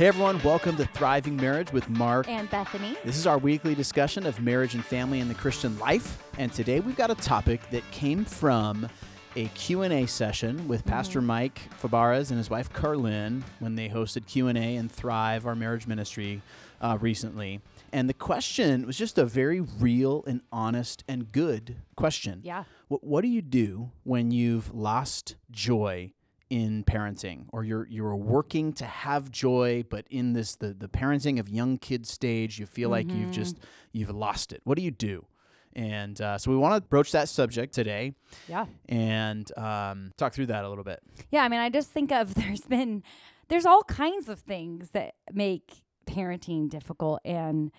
Hey everyone, welcome to Thriving Marriage with Mark. And Bethany. This is our weekly discussion of marriage and family in the Christian life, and today we've got a topic that came from a Q&A session with Pastor Mike Fabares and his wife Carlin when they hosted Q&A and Thrive, our marriage ministry, uh, recently. And the question was just a very real and honest and good question. Yeah. What, what do you do when you've lost joy in parenting or you're you're working to have joy but in this the the parenting of young kids stage you feel like you've just you've lost it what do you do and uh, so we want to broach that subject today Yeah. and um, talk through that a little bit Yeah. I mean, I just think of there's been, there's all kinds of things that make parenting difficult. And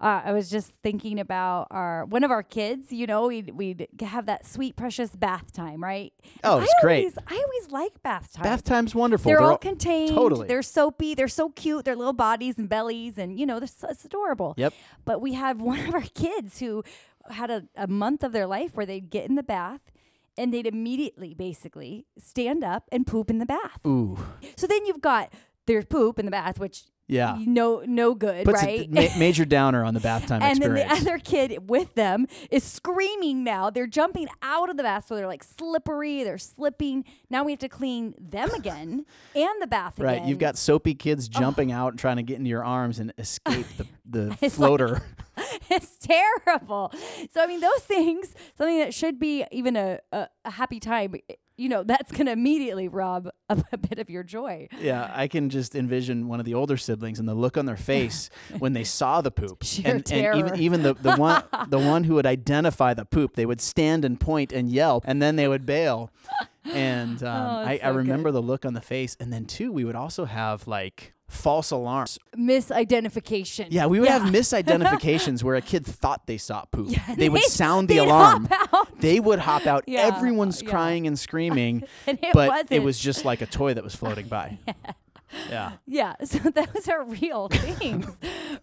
uh, I was just thinking about our, one of our kids, you know, we'd, we'd have that sweet, precious bath time, right? Oh, I it's great. always- I always like bath time. bath time's wonderful They're, all all- contained. totally. They're soapy. They're so cute. Their little bodies and bellies, and you know, they're it's adorable. Yep. But we had one of our kids who had a, a month of their life where they'd get in the bath and they'd immediately, basically, stand up and poop in the bath. ooh So then you've got there's poop in the bath, which yeah no no good, puts right? a ma- major downer on the bath time and then experience the other kid with them is screaming now. They're jumping out of the bath, so they're like slippery, they're slipping. Now we have to clean them again and the bath right again. you've got soapy kids jumping out and trying to get into your arms and escape the, the It's like- floater it's terrible. So I mean, those things, something that should be even a, a, a happy time, you know, that's going to immediately rob a, a bit of your joy. Yeah, I can just envision one of the older siblings and the look on their face when they saw the poop. Sheer and, and even terror. even the, the one the one who would identify the poop, they would stand and point and yell, and then they would bail. And um, Oh, I, it's I remember good. the look on the face. And then too, we would also have like false alarms. Misidentification. Yeah, we would have misidentifications where a kid thought they saw poop. Yeah, they would sound the alarm. They would hop out. Yeah, Everyone's yeah. crying and screaming, And it but wasn't. it was just like a toy that was floating by. yeah. Yeah, so those are real things.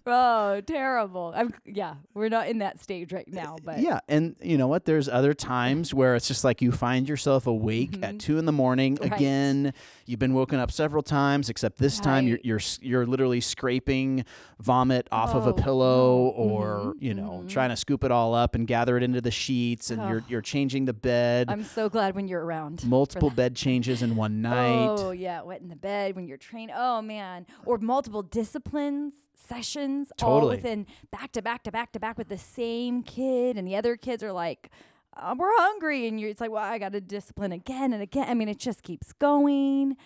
Oh, terrible. I'm yeah, we're not in that stage right now, but Yeah, and you know what? There's other times where it's just like you find yourself awake at two in the morning Mm-hmm. Right. again. You've been woken up several times, except this time you're you're you're literally scraping vomit off of a Oh, pillow, mm, or mhm, you know, mhm. trying to scoop it all up and gather it into the sheets, and you're Oh. you're changing the bed. I'm so glad when you're around. multiple bed changes in one night. Oh yeah, wet in the bed when you're trained. Oh man, or multiple disciplines sessions all within back to back to back to back with the same kid, and the other kids are like, uh, "We're hungry," and you're it's like, "Well, I got to discipline again and again." I mean, it just keeps going.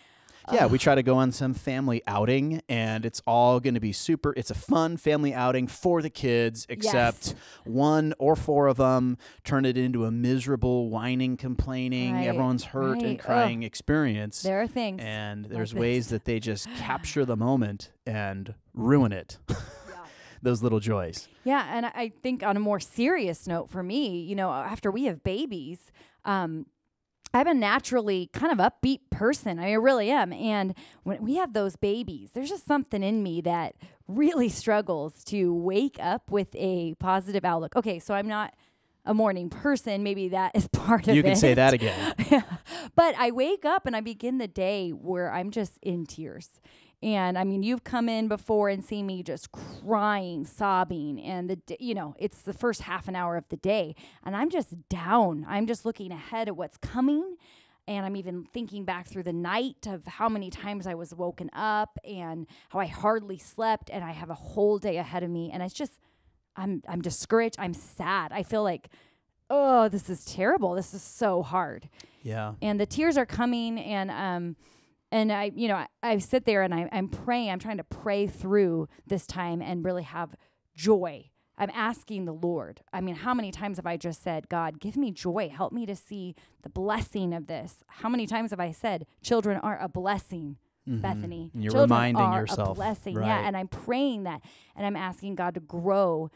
Yeah, we try to go on some family outing, and it's all going to be super. It's a fun family outing for the kids, except one or four of them turn it into a miserable, whining, complaining, Right, everyone's hurt right, and crying experience. There are things. and there's this. ways that they just capture the moment and ruin it. Those little joys. Yeah, and I- I think on a more serious note for me, you know, after we have babies, um, I'm a naturally kind of upbeat person. I, mean, I really am. And when we have those babies, there's just something in me that really struggles to wake up with a positive outlook. Okay, so I'm not a morning person. Maybe that is part of it. You can say that again. but I wake up and I begin the day where I'm just in tears. And I mean, you've come in before and seen me just crying, sobbing, and the you know it's the first half an hour of the day, and I'm just down. I'm just looking ahead at what's coming, and I'm even thinking back through the night of how many times I was woken up and how I hardly slept, and I have a whole day ahead of me, and it's just I'm I'm discouraged. I'm sad. I feel like oh, this is terrible. This is so hard Yeah. and the tears are coming and um and I you know I, I sit there and I, I'm praying I'm trying to pray through this time and really have joy I'm asking the Lord I mean how many times have I just said God give me joy help me to see the blessing of this how many times have I said children are a blessing Bethany And you're children reminding are yourself, a blessing right. yeah and I'm praying that and I'm asking God to grow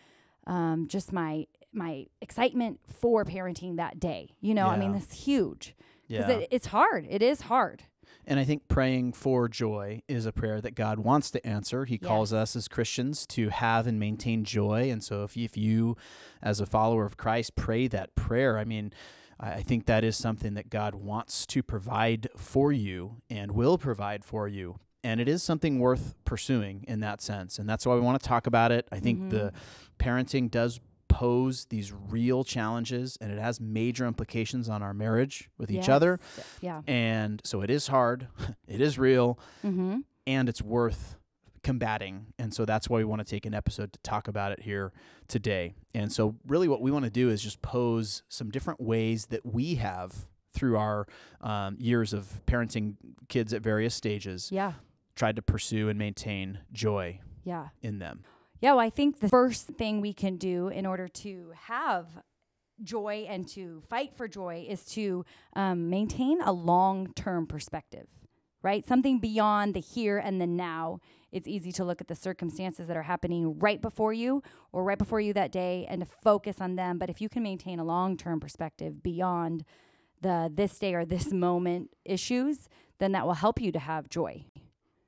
um, just my my excitement for parenting that day you know I mean Yeah. that's huge because Yeah. it, it's hard. It is hard. And I think praying for joy is a prayer that God wants to answer. He calls us as Christians to have and maintain joy. And so if you, if you, as a follower of Christ, pray that prayer, I mean, I I think that is something that God wants to provide for you and will provide for you. and it is something worth pursuing in that sense. And that's why we want to talk about it. I think the mm-hmm. parenting does pose these real challenges and it has major implications on our marriage with each other. Yes. Yeah. And so it is hard, it is real, Mm-hmm. and it's worth combating. And so that's why we want to take an episode to talk about it here today. And so, really, what we want to do is just pose some different ways that we have through our um, years of parenting kids at various stages Yeah. tried to pursue and maintain joy Yeah. in them. Yeah, well, I think the first thing we can do in order to have joy and to fight for joy is to um, maintain a long term perspective, right? Something beyond the here and the now. It's easy to look at the circumstances that are happening right before you or right before you that day and to focus on them. But if you can maintain a long term perspective beyond the this day or this moment issues, then that will help you to have joy.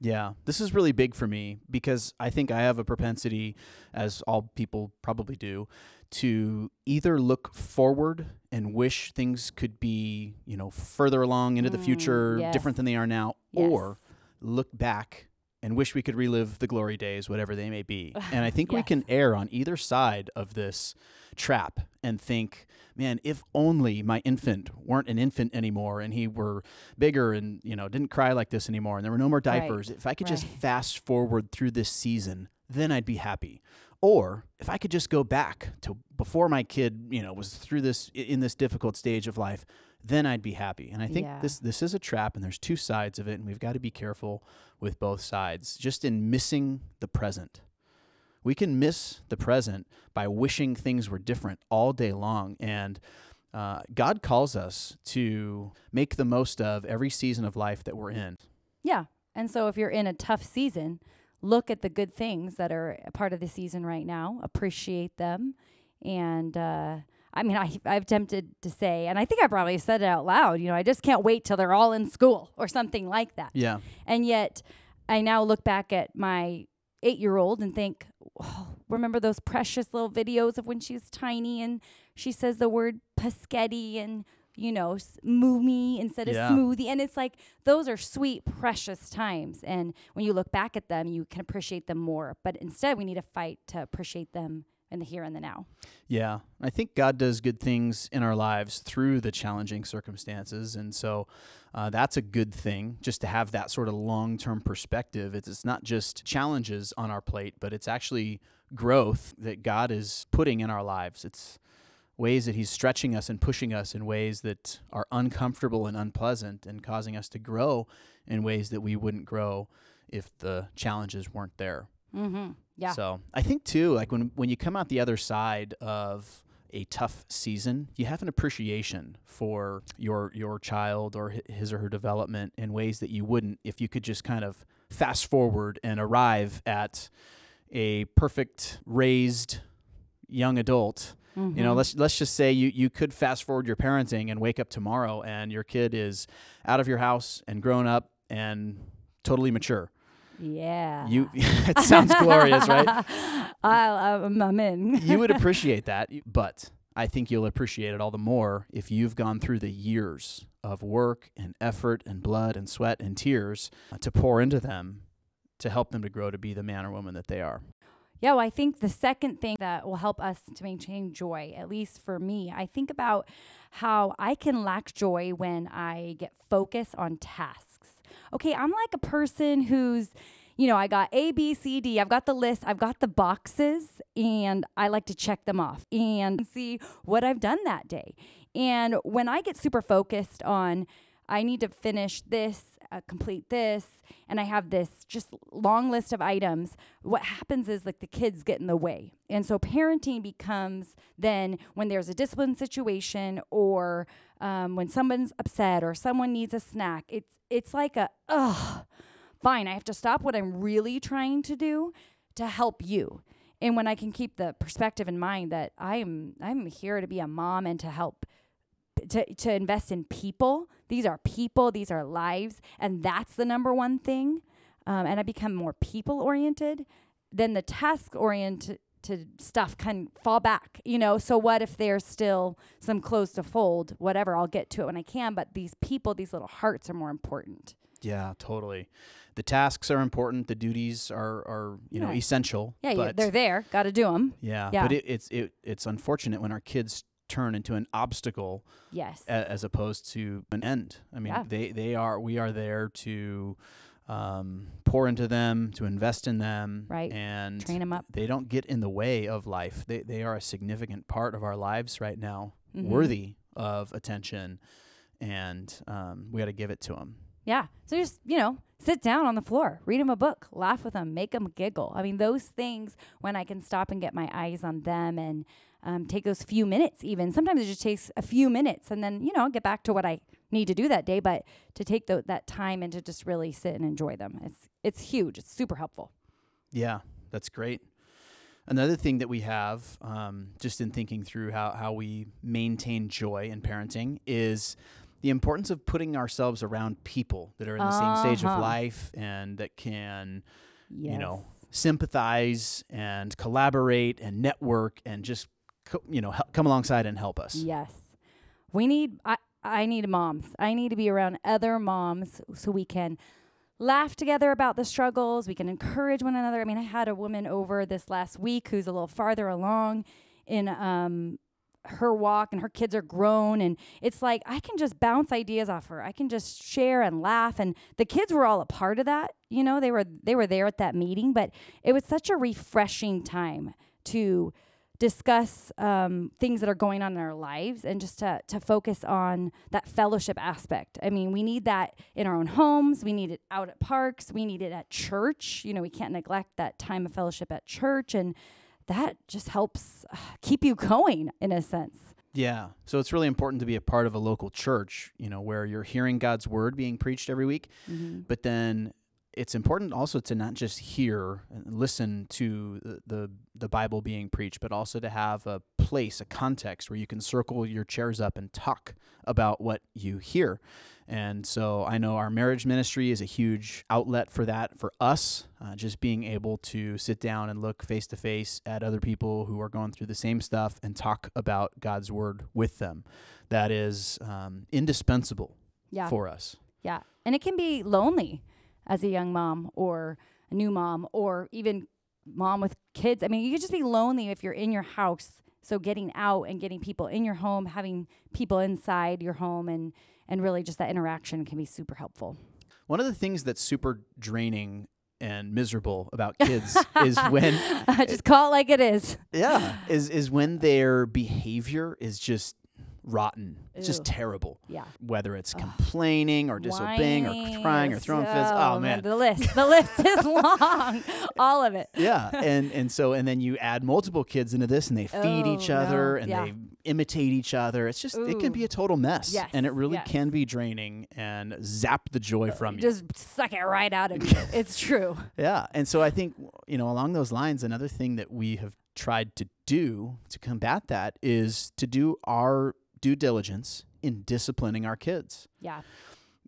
Yeah, this is really big for me because I think I have a propensity, as all people probably do, to either look forward and wish things could be, you know, further along into the Mm, future, yes. different than they are now, Yes. or look back and wish we could relive the glory days, whatever they may be. And I think we can err on either side of this trap and think, man, if only my infant weren't an infant anymore and he were bigger and, you know, didn't cry like this anymore and there were no more Right. diapers, if I could just fast forward through this season, then I'd be happy. Or if I could just go back to before my kid, you know, was through this in this difficult stage of life, then I'd be happy. And I think Yeah. this this is a trap and there's two sides of it and we've got to be careful with both sides just in missing the present. We can miss the present by wishing things were different all day long and uh, God calls us to make the most of every season of life that we're in. Yeah. And so if you're in a tough season, look at the good things that are a part of the season right now, appreciate them. And uh, I mean, I, I've tempted to say, and I think I probably said it out loud, you know, I just can't wait till they're all in school or something like that. Yeah. And yet I now look back at my eight year old and think, oh, remember those precious little videos of when she was tiny and she says the word paschetti and, you know, s- moomy instead of Yeah. smoothie. And it's like, those are sweet, precious times. And when you look back at them, you can appreciate them more. But instead, we need to fight to appreciate them in the here and the now. Yeah, I think God does good things in our lives through the challenging circumstances, and so uh, that's a good thing. Just to have that sort of long-term perspective. It's, it's not just challenges on our plate, but it's actually growth that God is putting in our lives. It's ways that He's stretching us and pushing us in ways that are uncomfortable and unpleasant, and causing us to grow in ways that we wouldn't grow if the challenges weren't there. Mm-hmm. Yeah. So I think too, like when when you come out the other side of a tough season, you have an appreciation for your your child or his or her development in ways that you wouldn't if you could just kind of fast forward and arrive at a perfect raised young adult. You know, Mhm. let's let's just say you you could fast forward your parenting and wake up tomorrow and your kid is out of your house and grown up and totally mature. Yeah. You it sounds glorious, right? I, I'm, I'm in. you would appreciate that, but I think you'll appreciate it all the more if you've gone through the years of work and effort and blood and sweat and tears uh, to pour into them to help them to grow to be the man or woman that they are. Yeah, well, I think the second thing that will help us to maintain joy, at least for me, I think about how I can lack joy when I get focused on tasks. Okay, I'm like a person who's, you know, I got A, B, C, D, I've got the list, I've got the boxes, and I like to check them off and see what I've done that day. And when I get super focused on, I need to finish this, uh, complete this, and I have this just long list of items. What happens is like the kids get in the way. And so parenting becomes then when there's a discipline situation or um, when someone's upset or someone needs a snack, it's, it's like a, ugh, fine, I have to stop what I'm really trying to do to help you. And when I can keep the perspective in mind that I am I'm here to be a mom and to help to to invest in people. These are people, these are lives, and that's the number one thing. Um, and I become more people oriented. Then the task oriented to stuff can fall back, you know. So what if there's still some clothes to fold, whatever, I'll get to it when I can, but these people, these little hearts are more important. Yeah, totally. The tasks are important. The duties are, are you know, essential. Yeah, but they're there, got to do them. yeah, Yeah. but it, it's it, it's unfortunate when our kids turn into an obstacle Yes. a, as opposed to an end. I mean, Yeah. they they are we are there to um, pour into them, to invest in them, Right. And Train them up. they don't get in the way of life. They they are a significant part of our lives right now, Mhm. worthy of attention, and um, we got to give it to them. Yeah. So just, you know, sit down on the floor, read them a book, laugh with them, make them giggle. I mean, those things when I can stop and get my eyes on them and um, take those few minutes, even sometimes it just takes a few minutes and then, you know, get back to what I need to do that day. But to take tho- that time and to just really sit and enjoy them, it's, it's huge. It's super helpful. Yeah, that's great. Another thing that we have, um, just in thinking through how, how we maintain joy in parenting, is the importance of putting ourselves around people that are in the same stage of Uh-huh. life and that can, Yes. you know, sympathize and collaborate and network and just, co- you know, come alongside and help us. Yes. We need I I need moms. I need to be around other moms so we can laugh together about the struggles, we can encourage one another. I mean, I had a woman over this last week who's a little farther along in um her walk and her kids are grown and it's like I can just bounce ideas off her. I can just share and laugh and the kids were all a part of that. You know, they were they were there at that meeting, but it was such a refreshing time to discuss um, things that are going on in our lives and just to, to focus on that fellowship aspect. I mean, we need that in our own homes. We need it out at parks. We need it at church. You know, we can't neglect that time of fellowship at church. And that just helps uh, keep you going in a sense. Yeah. So it's really important to be a part of a local church, you know, where you're hearing God's word being preached every week, Mm-hmm. but then it's important also to not just hear and listen to the, the the Bible being preached, but also to have a place, a context where you can circle your chairs up and talk about what you hear. And so I know our marriage ministry is a huge outlet for that for us, uh, just being able to sit down and look face to face at other people who are going through the same stuff and talk about God's word with them. That is um, indispensable Yeah. for us. Yeah. And it can be lonely as a young mom or a new mom or even mom with kids. I mean, you could just be lonely if you're in your house. So getting out and getting people in your home, having people inside your home and and really just that interaction can be super helpful. One of the things that's super draining and miserable about kids is when I just call it like it is. yeah, is is when their behavior is just rotten. It's just Ew. terrible. Yeah. Whether it's complaining or disobeying or crying or throwing fits. Oh, oh man. The list. The list is long. All of it. yeah, and and so and then you add multiple kids into this, and they feed each Oh, other, no. and Yeah. they imitate each other. It's just it can be a total mess, Yes, and it really yes. can be draining and zap the joy uh, from you. Just suck it right out of you. It's true. Yeah. And so I think, you know, along those lines, another thing that we have tried to do to combat that is to do our due diligence in disciplining our kids. Yeah.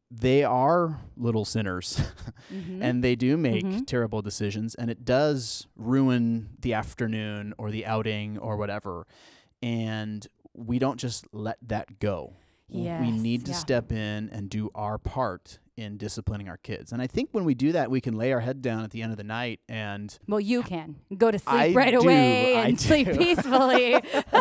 They are little sinners Mhm. and they do make Mhm. terrible decisions and it does ruin the afternoon or the outing or whatever. And we don't just let that go. W- we need to yeah. step in and do our part in disciplining our kids. And I think when we do that, we can lay our head down at the end of the night and Well, you can go to sleep I right do, away I and sleep peacefully.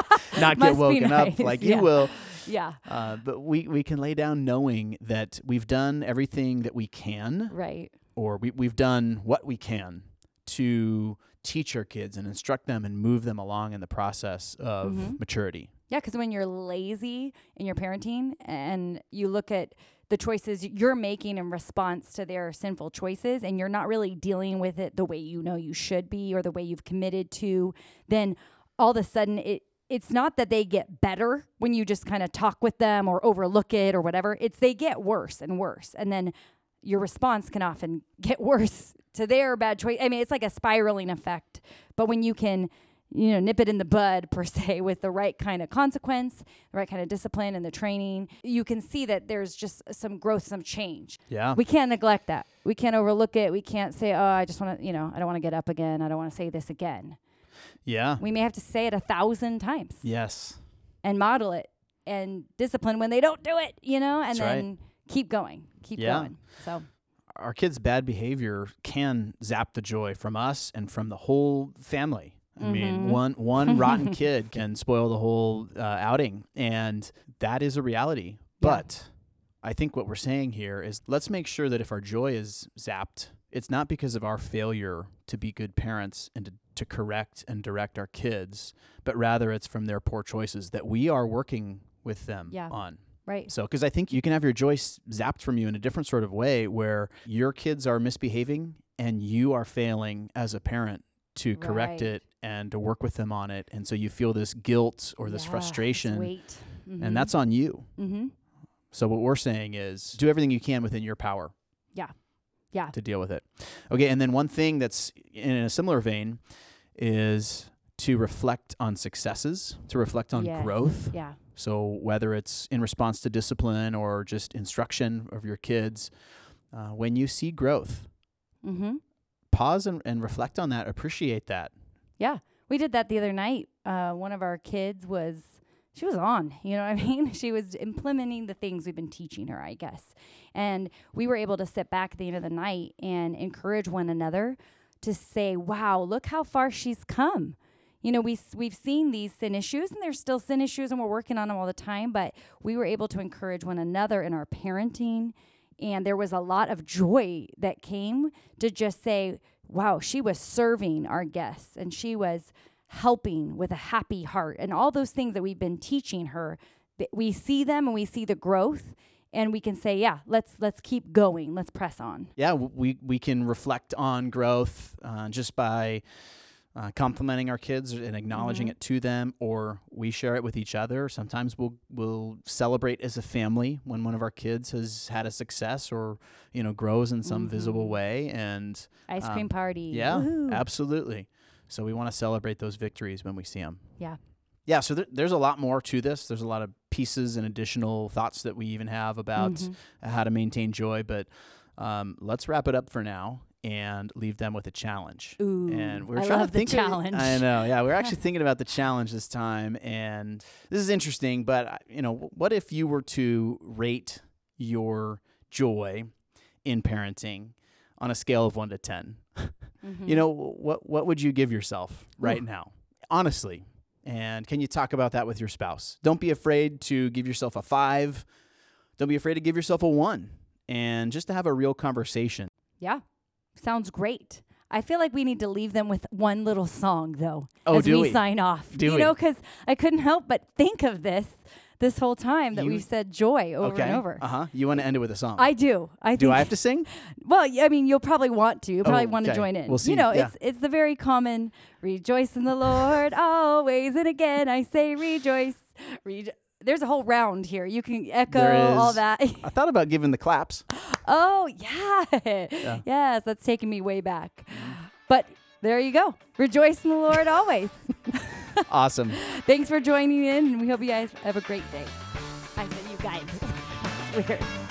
not get woken up like yeah. you will. yeah, Uh, but we, we can lay down knowing that we've done everything that we can, right. or we, we've done what we can to teach our kids and instruct them and move them along in the process of Mhm. maturity. Yeah, because when you're lazy in your parenting and you look at the choices you're making in response to their sinful choices and you're not really dealing with it the way you know you should be or the way you've committed to, then all of a sudden it it's not that they get better when you just kind of talk with them or overlook it or whatever. It's they get worse and worse. And then your response can often get worse to their bad choice. I mean, it's like a spiraling effect. But when you can, you know, nip it in the bud per se with the right kind of consequence, the right kind of discipline and the training, you can see that there's just some growth, some change. Yeah. We can't neglect that. We can't overlook it. We can't say, "Oh, I just want to, you know, I don't want to get up again. I don't want to say this again." Yeah. We may have to say it a thousand times Yes. and model it and discipline when they don't do it, you know, and That's right. then keep going, keep Yeah. going. So, Our kids' bad behavior can zap the joy from us and from the whole family. I mean, Mhm. one one rotten kid can spoil the whole uh, outing, and that is a reality. But I think what we're saying here is let's make sure that if our joy is zapped, it's not because of our failure to be good parents and to, to correct and direct our kids, but rather it's from their poor choices that we are working with them Yeah. on. right. So, because I think you can have your joy zapped from you in a different sort of way where your kids are misbehaving and you are failing as a parent to correct Right. it and to work with them on it. And so you feel this guilt or this Yeah, frustration, weight. and that's on you. mm-hmm. So, what we're saying is do everything you can within your power Yeah. Yeah. to deal with it. Okay. And then one thing that's in a similar vein is to reflect on successes, to reflect on Yes. growth. Yeah. So whether it's in response to discipline or just instruction of your kids, uh, when you see growth, Mm-hmm. Pause and, and reflect on that. Appreciate that. Yeah. We did that the other night. Uh, one of our kids was, she was on, you know what I mean? She was implementing the things we've been teaching her, I guess. And we were able to sit back at the end of the night and encourage one another to say, wow, look how far she's come. You know, we, we've seen these sin issues, and there's still sin issues, and we're working on them all the time, but we were able to encourage one another in our parenting. And there was a lot of joy that came to just say, wow, she was serving our guests and she was helping with a happy heart and all those things that we've been teaching her. We see them and we see the growth and we can say, yeah, let's let's keep going. Let's press on. Yeah, we, we can reflect on growth uh, just by uh, complimenting our kids and acknowledging Mhm. it to them, or we share it with each other. Sometimes we'll we'll celebrate as a family when one of our kids has had a success or you know grows in some visible Mhm. way, and Ice Um, cream party. Yeah, Woohoo. absolutely. So we want to celebrate those victories when we see them. Yeah. Yeah. So there, there's a lot more to this. There's a lot of pieces and additional thoughts that we even have about Mhm. how to maintain joy. But um, let's wrap it up for now and leave them with a challenge. Ooh, and we're I trying love to the think. of- challenge. I know. Yeah, we're actually thinking about the challenge this time, and this is interesting. But uh, you know, what if you were to rate your joy in parenting on a scale of one to ten? Mhm. You know, what what would you give yourself right Ooh. now? Honestly. And can you talk about that with your spouse? Don't be afraid to give yourself a 5. Don't be afraid to give yourself a 1 and just to have a real conversation. Yeah. Sounds great. I feel like we need to leave them with one little song though Oh, as do we, we? sign off. Do you we? know, because I couldn't help but think of this this whole time that You- we've said joy over okay. and over. Uh-huh. You want to end it with a song. I do. I do I have to sing? Well, I mean, you'll probably want to. You'll probably Oh, want to okay. join in. We'll see. You know, Yeah. it's it's the very common rejoice in the Lord always and again I say rejoice. Rejo- There's a whole round here. You can echo all that. I thought about giving the claps. oh yeah. Yes, that's taking me way back. Mm-hmm. But there you go. Rejoice in the Lord always. Awesome. Thanks for joining in, and we hope you guys have a great day. I said you guys. That's weird.